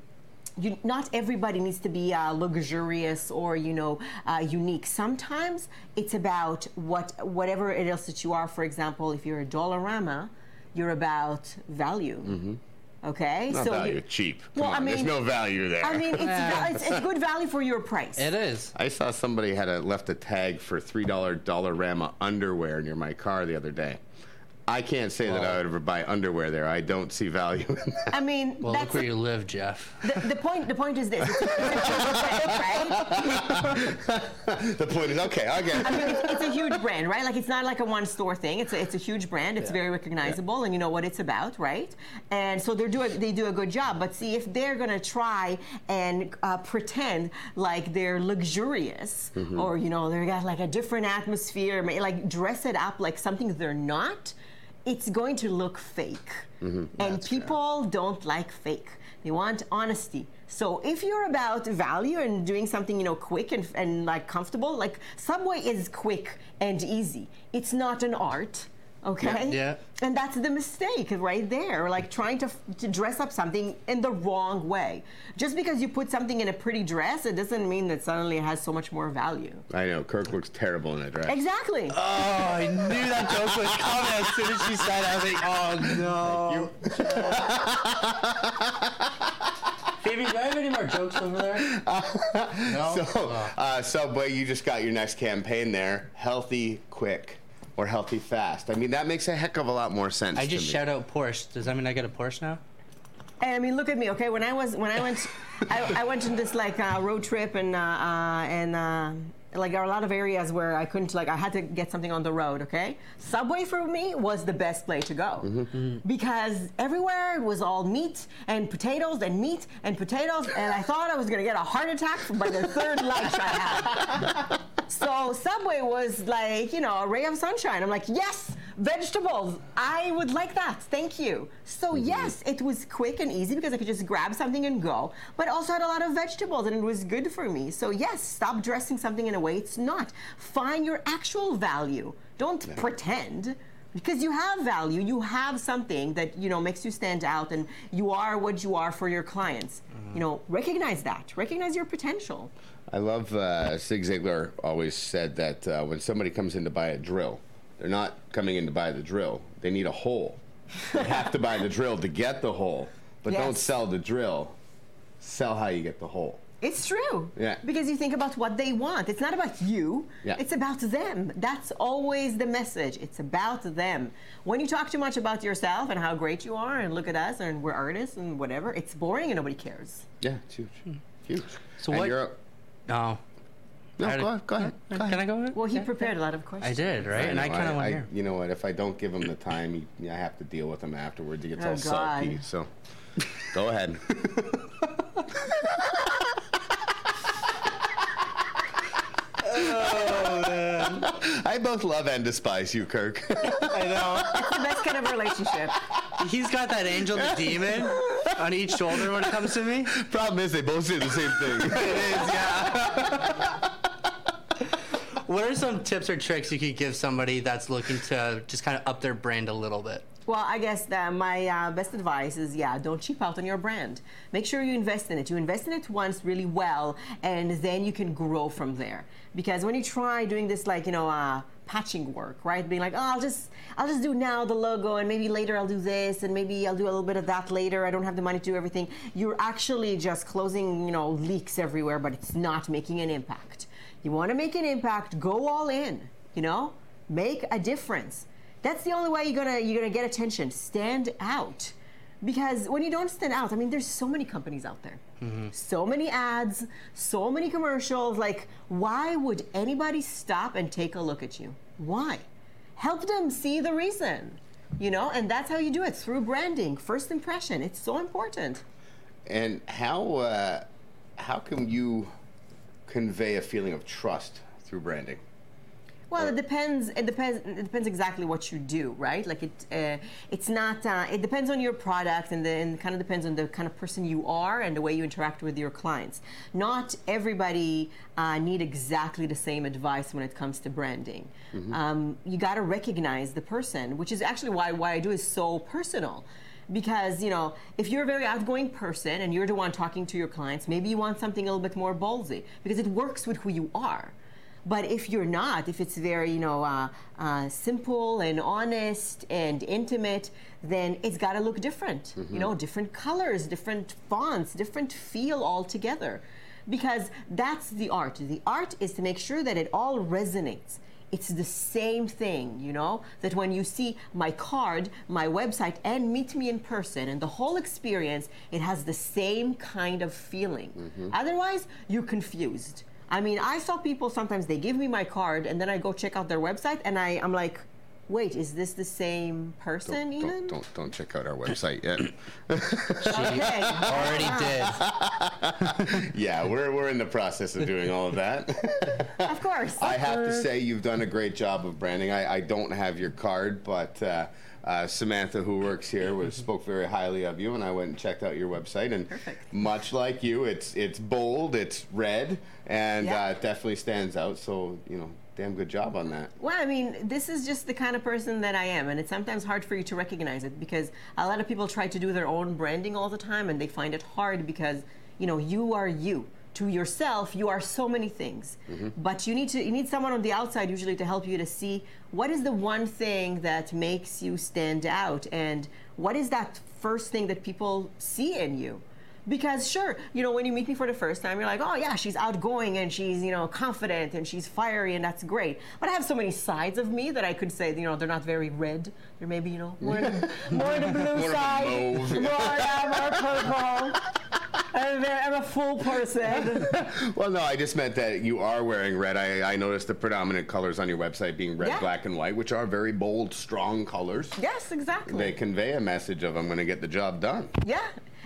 you, not everybody needs to be uh, luxurious or you know uh, unique. Sometimes it's about what whatever it is that you are. For example, if you're a Dollarama, you're about value. Okay. Not so value, you, cheap. Come Well, I mean, there's no value there. I mean, it's, it's, it's good value for your price. It is. I saw somebody had a, left a tag for three dollar Dollarama underwear near my car the other day. I can't say that I would ever buy underwear there. I don't see value in that. I mean, Well, that's look where you live, Jeff. the, the point. The point is this: it's it's brand, right? the point is, okay, I get I it. mean, it's, it's a huge brand, right? Like it's not like a one-store thing. It's a, it's a huge brand. It's very recognizable, and you know what it's about, right? And so they do a, they do a good job. But see, if they're gonna try and uh, pretend like they're luxurious, or you know they've got like a different atmosphere, like dress it up like something they're not, it's going to look fake. Mm-hmm. And people don't like fake. They want honesty. So if you're about value and doing something, you know, quick and, and like comfortable, like Subway is quick and easy. It's not an art. Okay. Yeah. And that's the mistake right there, like trying to, to dress up something in the wrong way. Just because you put something in a pretty dress, it doesn't mean that suddenly it has so much more value. I know Kirk looks terrible in that dress. Exactly. Oh, I knew that joke was coming as soon as she said it. I was like, oh, no. Phoebe, do I have any more jokes over there? No? So, uh, Subway, you just got your next campaign there. Healthy, quick, or healthy, fast. I mean, that makes a heck of a lot more sense. I to just me. shout out Porsche. Does that mean I get a Porsche now? And I mean, look at me, okay? When I was when I went, I, I went on this like uh, road trip and uh, uh, and uh, like there are a lot of areas where I couldn't like I had to get something on the road, okay? Subway for me was the best place to go mm-hmm. because everywhere it was all meat and potatoes and meat and potatoes, and I thought I was gonna get a heart attack by the third lunch I had. So Subway was like, you know, a ray of sunshine. I'm like, yes, vegetables. I would like that. Thank you. So Mm-hmm. yes, it was quick and easy because I could just grab something and go, but also had a lot of vegetables and it was good for me. So yes, stop dressing something in a way it's not. Find your actual value. Don't pretend. Because you have value, you have something that you know makes you stand out, and you are what you are for your clients. Mm-hmm. You know, recognize that. Recognize your potential. I love uh, Zig Ziglar always said that uh, when somebody comes in to buy a drill, they're not coming in to buy the drill. They need a hole. They have to buy the drill to get the hole. But don't sell the drill. Sell how you get the hole. It's true. Yeah. Because you think about what they want. It's not about you. Yeah. It's about them. That's always the message. It's about them. When you talk too much about yourself and how great you are and look at us and we're artists and whatever, it's boring and nobody cares. Yeah, it's huge. Hmm. Huge. So And what- you're- No. No, go, ahead, go ahead. Go ahead. Can I go? ahead? Well, he Yeah. prepared a lot of questions. I did, right? and I know, kind of want to. You know what? If I don't give him the time, he, I have to deal with him afterwards. He gets Oh, all salty. God. So, go ahead. I both love and despise you, Kirk. I know. It's the best kind of relationship. He's got that angel, the demon, on each shoulder when it comes to me. Problem is, they both say the same thing. It is, yeah. What are some tips or tricks you could give somebody that's looking to just kind of up their brand a little bit? Well, I guess my uh, best advice is yeah, don't cheap out on your brand. Make sure you invest in it. You invest in it once really well, and then you can grow from there. Because when you try doing this, like you know, uh, patching work, right? Being like, oh, I'll just, I'll just do now the logo, and maybe later I'll do this, and maybe I'll do a little bit of that later. I don't have the money to do everything. You're actually just closing, you know, leaks everywhere, but it's not making an impact. You want to make an impact, go all in. You know, make a difference. That's the only way you're gonna you're gonna get attention. Stand out. Because when you don't stand out, I mean, there's so many companies out there, so many ads, so many commercials. Like, why would anybody stop and take a look at you? Why? Help them see the reason, you know. And that's how you do it through branding, first impression. It's so important. and how uh, how can you convey a feeling of trust through branding? Well, it depends. It depends. It depends exactly what you do, right? Like it. Uh, it's not. Uh, it depends on your product, and then kind of depends on the kind of person you are and the way you interact with your clients. Not everybody uh, need exactly the same advice when it comes to branding. Um, you got to recognize the person, which is actually why why I do is so personal because you know if you're a very outgoing person and you're the one talking to your clients maybe you want something a little bit more ballsy because it works with who you are. But if you're not if it's very you know uh, uh, simple and honest and intimate then it's got to look different. You know different colors different fonts different feel altogether. Because that's the art. The art is to make sure that it all resonates it's the same thing, you know, that when you see my card, my website, and meet me in person, and the whole experience, it has the same kind of feeling. Mm-hmm. Otherwise, you're confused. I mean, I saw people sometimes they give me my card, and then I go check out their website, and I, I'm like, wait, is this the same person, Don't, even? don't, don't, don't check out our website yet. Okay. Already did. yeah, we're, we're in the process of doing all of that. of course. I have to say, you've done a great job of branding. I, I don't have your card, but uh, uh, Samantha, who works here, was spoke very highly of you, and I went and checked out your website. And Perfect. much like you, it's it's bold, it's red, and Yeah. uh, it definitely stands out. So you know, damn good job on that. Well, I mean, this is just the kind of person that I am, and it's sometimes hard for you to recognize it because a lot of people try to do their own branding all the time, and they find it hard because you know you are you. To yourself, you are so many things, mm-hmm. but you need to you need someone on the outside usually to help you to see what is the one thing that makes you stand out, and what is that first thing that people see in you. Because sure, you know, when you meet me for the first time, you're like, oh yeah, she's outgoing and she's, you know, confident and she's fiery and that's great. But I have so many sides of me that I could say, you know, they're not very red. They're maybe, you know, more the, more the blue More side. mauve. More, yeah, more purple. I'm, I'm a full person. Well, no, I just meant that you are wearing red. I, I noticed the predominant colors on your website being red, Yeah. black, and white, which are very bold, strong colors. yes, exactly. They convey a message of I'm going to get the job done. Yeah.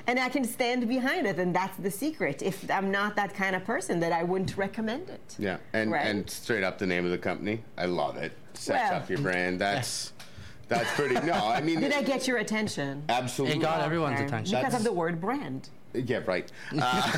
And I can stand behind it, and that's the secret. If I'm not that kind of person, that I wouldn't recommend it. Yeah, and Right. and straight up the name of the company. I love it. Sets Well. up your brand. That's That's pretty. No, I mean, Did I get your attention? absolutely. It got everyone's attention. Because That's- of the word brand. Yeah, right. Uh,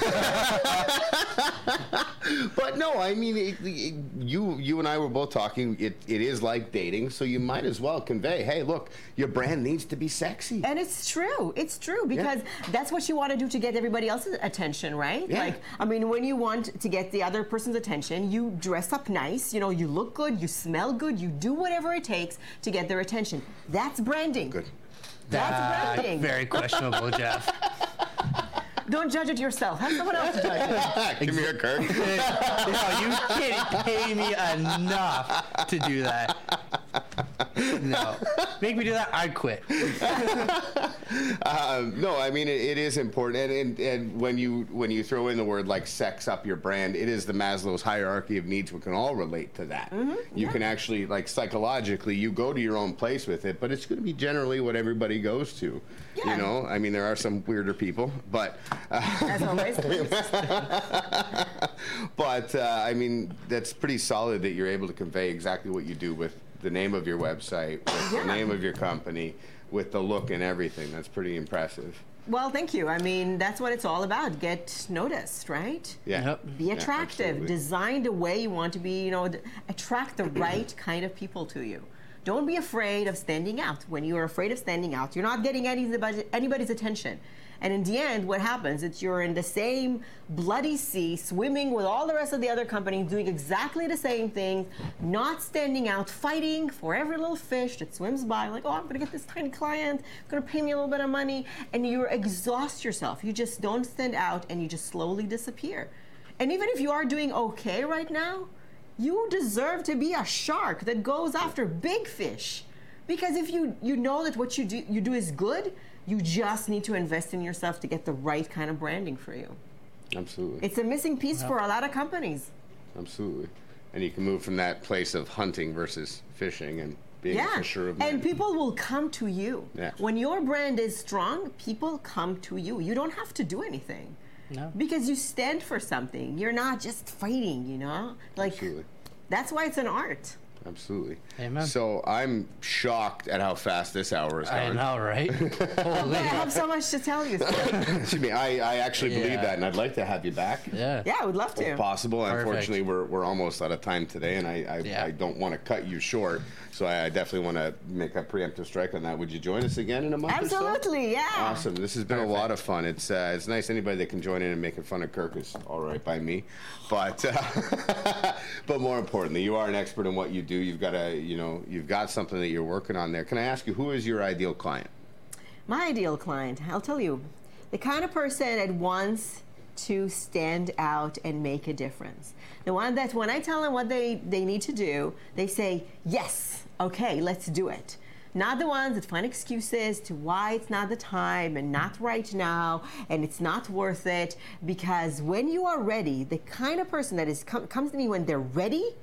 but no, I mean, it, it- you you and I were both talking. It, it is like dating, so you might as well convey, hey, look, your brand needs to be sexy. And it's true. It's true because that's what you want to do to get everybody else's attention, right? Yeah. Like, I mean, when you want to get the other person's attention, you dress up nice, you know, you look good, you smell good, you do whatever it takes to get their attention. That's branding. Good. That's Uh, branding. very questionable, Jeff. Don't judge it yourself. Have someone else judge it. Come here, Kirk. no, you can't pay me enough to do that. No, make me do that, I'd quit. Um, no, I mean it, it is important, and, and and when you when you throw in the word like sex up your brand, it is the Maslow's hierarchy of needs. We can all relate to that. you can actually like psychologically, you go to your own place with it, but it's going to be generally what everybody goes to. Yeah. You know, I mean there are some weirder people, but uh, As always. but uh, I mean that's pretty solid that you're able to convey exactly what you do with the name of your website, with Yeah. the name of your company, with the look and everything. That's pretty impressive. Well, thank you. I mean, that's what it's all about. Get noticed, right? Yeah. Yep. Be attractive. absolutely. Design the way you want to be, you know, attract the right kind of people to you. Don't be afraid of standing out. When you are afraid of standing out, you're not getting anybody's, anybody's attention. And in the end, what happens is you're in the same bloody sea, swimming with all the rest of the other companies, doing exactly the same thing, not standing out, fighting for every little fish that swims by. Like, oh, I'm going to get this tiny client, going to pay me a little bit of money. And you exhaust yourself. You just don't stand out and you just slowly disappear. And even if you are doing okay right now, you deserve to be a shark that goes after big fish. Because if you, you know that what you do, you do is good, you just need to invest in yourself to get the right kind of branding for you. Absolutely. It's a missing piece for a lot of companies. Absolutely. And you can move from that place of hunting versus fishing and being a Yeah. fisher of And people will come to you. Yeah. When your brand is strong, people come to you. You don't have to do anything. No. Because you stand for something. You're not just fighting, you know? Like Absolutely. that's why it's an art. Absolutely. Amen. So I'm shocked at how fast this hour is I going. know, right? Holy. I have so much to tell you. Excuse me. I, I actually believe that, and I'd like to have you back. Yeah. yeah, I would love to. If possible. Perfect. Unfortunately, we're, we're almost out of time today, and I, I, Yeah. I don't want to cut you short. So I, I definitely want to make a preemptive strike on that. Would you join us again in a month or so? Absolutely, yeah. Awesome. This has been a lot of fun. It's uh, it's nice anybody that can join in and making fun of Kirk is all right by me, but uh, but more importantly, you are an expert in what you do. You've got a you know you've got something that you're working on there. Can I ask you who is your ideal client? My ideal client, I'll tell you, the kind of person that wants to stand out and make a difference. The one that when I tell them what they, they need to do, they say, yes, okay, let's do it. Not the ones that find excuses to why it's not the time and not right now and it's not worth it. Because when you are ready, the kind of person that is com- comes to me when they're ready,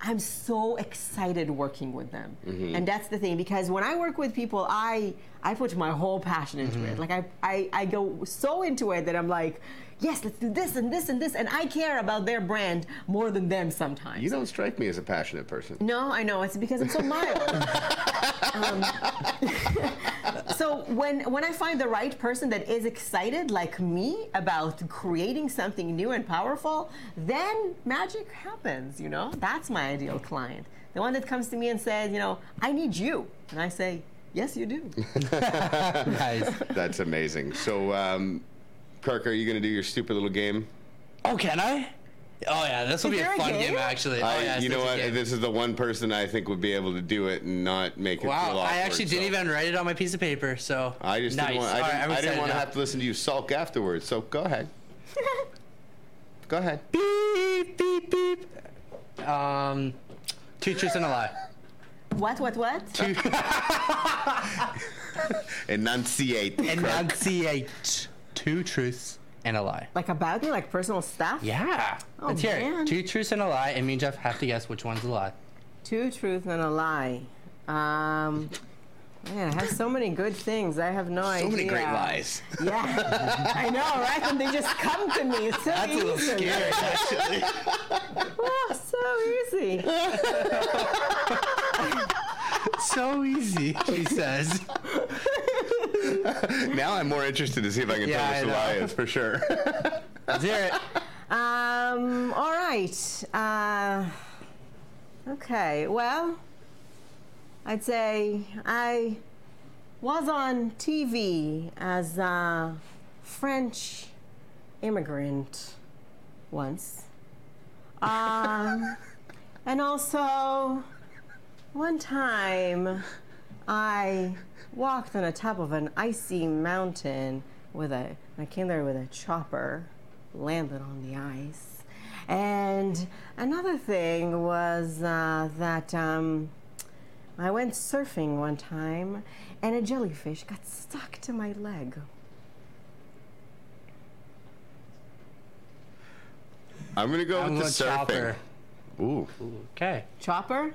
I'm so excited working with them. Mm-hmm. And that's the thing because when I work with people, I I put my whole passion into it. Mm-hmm. Like I, I I go so into it that I'm like, yes, let's do this and this and this and I care about their brand more than them sometimes. You don't strike me as a passionate person. No, I know. It's because I'm so mild. um, so when when I find the right person that is excited like me about creating something new and powerful, then magic happens. You know, that's my ideal client. The one that comes to me and says, you know, I need you, and I say, yes, you do. nice. That's amazing. So, um, Kirk, are you going to do your stupid little game? Oh, can I? Oh yeah, this will be a there a fun game? game, actually. I, oh yeah, you know what? This is the one person I think would be able to do it and not make it feel Wow, awkward. I actually didn't so. even write it on my piece of paper, so I just nice. didn't want. I All right, didn't, I'm I didn't want to have to listen to you sulk afterwards. So go ahead. go ahead. beep beep beep. Um, two truths and a lie. what? What? What? Two Enunciate. enunciate. Two truths and a lie. Like about me, like personal stuff? Yeah. Oh, Let's hear man. it. Two truths and a lie, and me and Jeff have to guess which one's a lie. Two truths and a lie. Um, man, I have so many good things. I have no idea. So many great lies. Yeah, I know, right? And they just come to me. It's so That's a little scary, actually. Oh, so easy. so easy, she says. Now I'm more interested to see if I can Yeah, tell this know. For sure. Let's hear it. Um, all right. Uh, okay, well, I'd say I was on TV as a French immigrant once. Um, and also, one time I walked on the top of an icy mountain with a, I came there with a chopper, landed on the ice. And another thing was uh, that um, I went surfing one time and a jellyfish got stuck to my leg. I'm gonna go I'm with the surfing. chopper. Ooh, Okay. Chopper?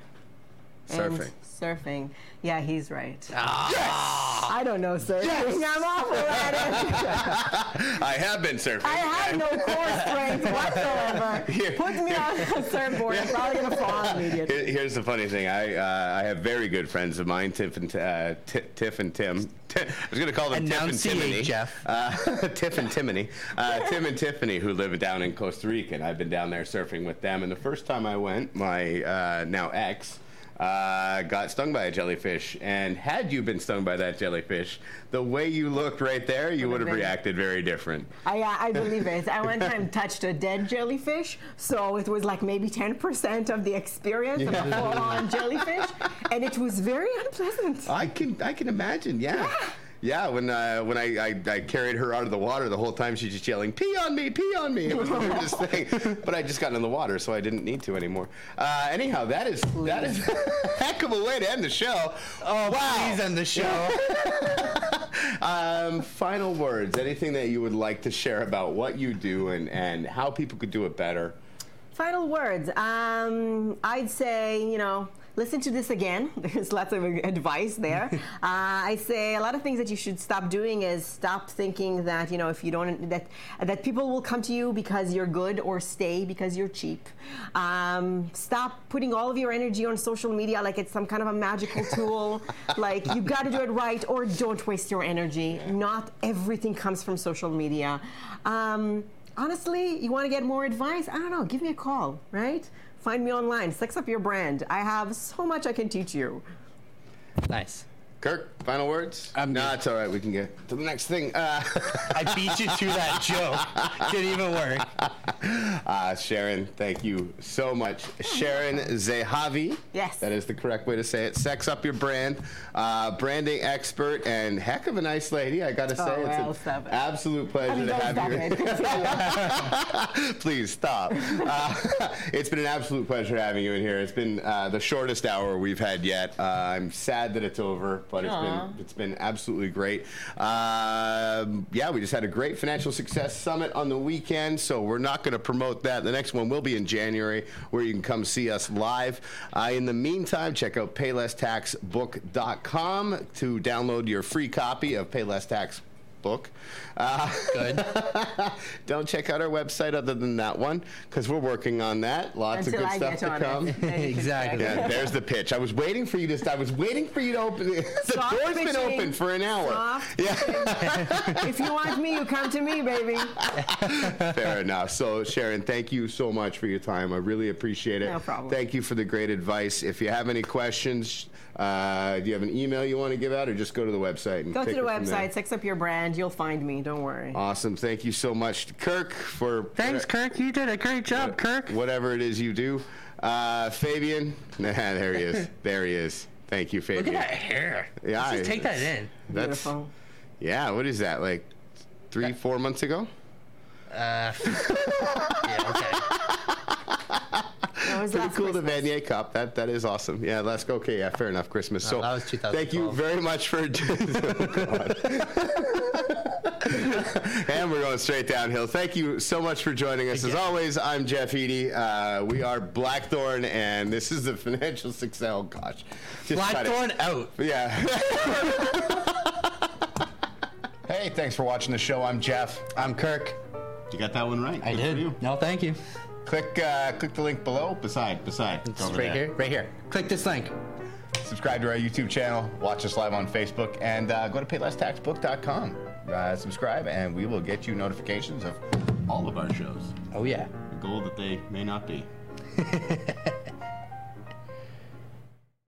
And surfing. surfing. Yeah, he's right. Ah. I don't know surfing. I'm awful at it. I have been surfing. I have no core strength whatsoever. Here- Put me on a surfboard. I'm probably gonna fall immediately. Here- Here's the funny thing. I uh, I have very good friends of mine, Tiff and uh, Ti- Tiff and Tim. Ti- I was going to call them Tiff and Enunciate, Timony. Jeff. Uh, Tiff and Timony. Uh, Tim and Tiffany, who live down in Costa Rica, and I've been down there surfing with them. And the first time I went, my uh, now ex. Uh, got stung by a jellyfish, and had you been stung by that jellyfish, the way you looked right there, you would have reacted very different. I, uh, I believe it. I one time touched a dead jellyfish, so it was like maybe 10% of the experience of a full-on jellyfish, and it was very unpleasant. I can I can imagine, yeah. Yeah, when uh, when I, I, I carried her out of the water the whole time, she's just yelling, "Pee on me, pee on me!" It was the weirdest thing. But I just got in the water, so I didn't need to anymore. Uh, anyhow, that is that is a heck of a way to end the show. Oh, wow! please end the show. Um, final words. Anything that you would like to share about what you do and and how people could do it better. Final words. Um, I'd say, you know, listen to this again. There's lots of advice there. uh, I say a lot of things that you should stop doing is stop thinking that, you know, if you don't, that, that people will come to you because you're good or stay because you're cheap. Um, stop putting all of your energy on social media like it's some kind of a magical tool. like you got to do it right or don't waste your energy. Not everything comes from social media. Um, honestly, you want to get more advice? I don't know. Give me a call, right? Find me online. Sex up your brand. I have so much I can teach you. Nice. Kirk, final words? I'm no, good. it's all right. We can get to the next thing. Uh, I beat you to that joke. Didn't even work. Uh, Sharon, thank you so much. Sharon Zehavi. Yes. That is the correct way to say it. Sex Up Your Brand, uh, branding expert, and heck of a nice lady, I gotta say. Oh, well, it's stop an it. absolute pleasure I mean, to have you. it. Please stop. Uh, it's been an absolute pleasure having you in here. It's been uh, the shortest hour we've had yet. Uh, I'm sad that it's over, but it's Aw. Been it's been absolutely great. Um, yeah, we just had a great financial success summit on the weekend, so we're not going to promote that. The next one will be in January, where you can come see us live. Uh, in the meantime, check out paylesstaxbook.com to download your free copy of Payless Tax Book. Uh, Good. don't check out our website other than that one because we're working on that. Lots Until of good I stuff get to on come. it. Then you can Exactly. Yeah, there's the pitch. I was waiting for you to. I was waiting for you to open. The Soft door's been open for an hour. Soft Yeah, if you want me, you come to me, baby. fair enough. So Sharon, thank you so much for your time. I really appreciate it. No problem. Thank you for the great advice. If you have any questions, uh, do you have an email you want to give out, or just go to the website and Go to the it from there? website, sex up your brand. You'll find me. Don't worry. Awesome. Thank you so much, Kirk, for Thanks, Kirk. You did a great job, Kirk. whatever it is you do. Uh, Fabian, nah, there he is. There he is. Thank you, Fabian. Look Fabian. at that hair. Yeah, Let's just take that in. That's Beautiful. yeah. What is that? Like three, four months ago? Uh, yeah, okay. That was Pretty last cool. The Vanier Cup. That that is awesome. Yeah, let's go. Okay, yeah, fair enough. Christmas. So that was Thank you very much for. oh, God. and we're going straight downhill. Thank you so much for joining us. As always, I'm Jeff Eady. Uh, we are Blackthorn, and this is the financial success. Oh gosh, Just cut it. Blackthorn out. Yeah. Hey, thanks for watching the show. I'm Jeff. I'm Kirk. you got that one right. I Good for did. you. No, thank you. Click uh, click the link below. Beside, beside. It's over right there. here. Right here. Click this link. subscribe to our YouTube channel, watch us live on Facebook, and uh, go to paylesstaxbook.com. Uh, subscribe, and we will get you notifications of all of our shows. Oh yeah. The goal that they may not be.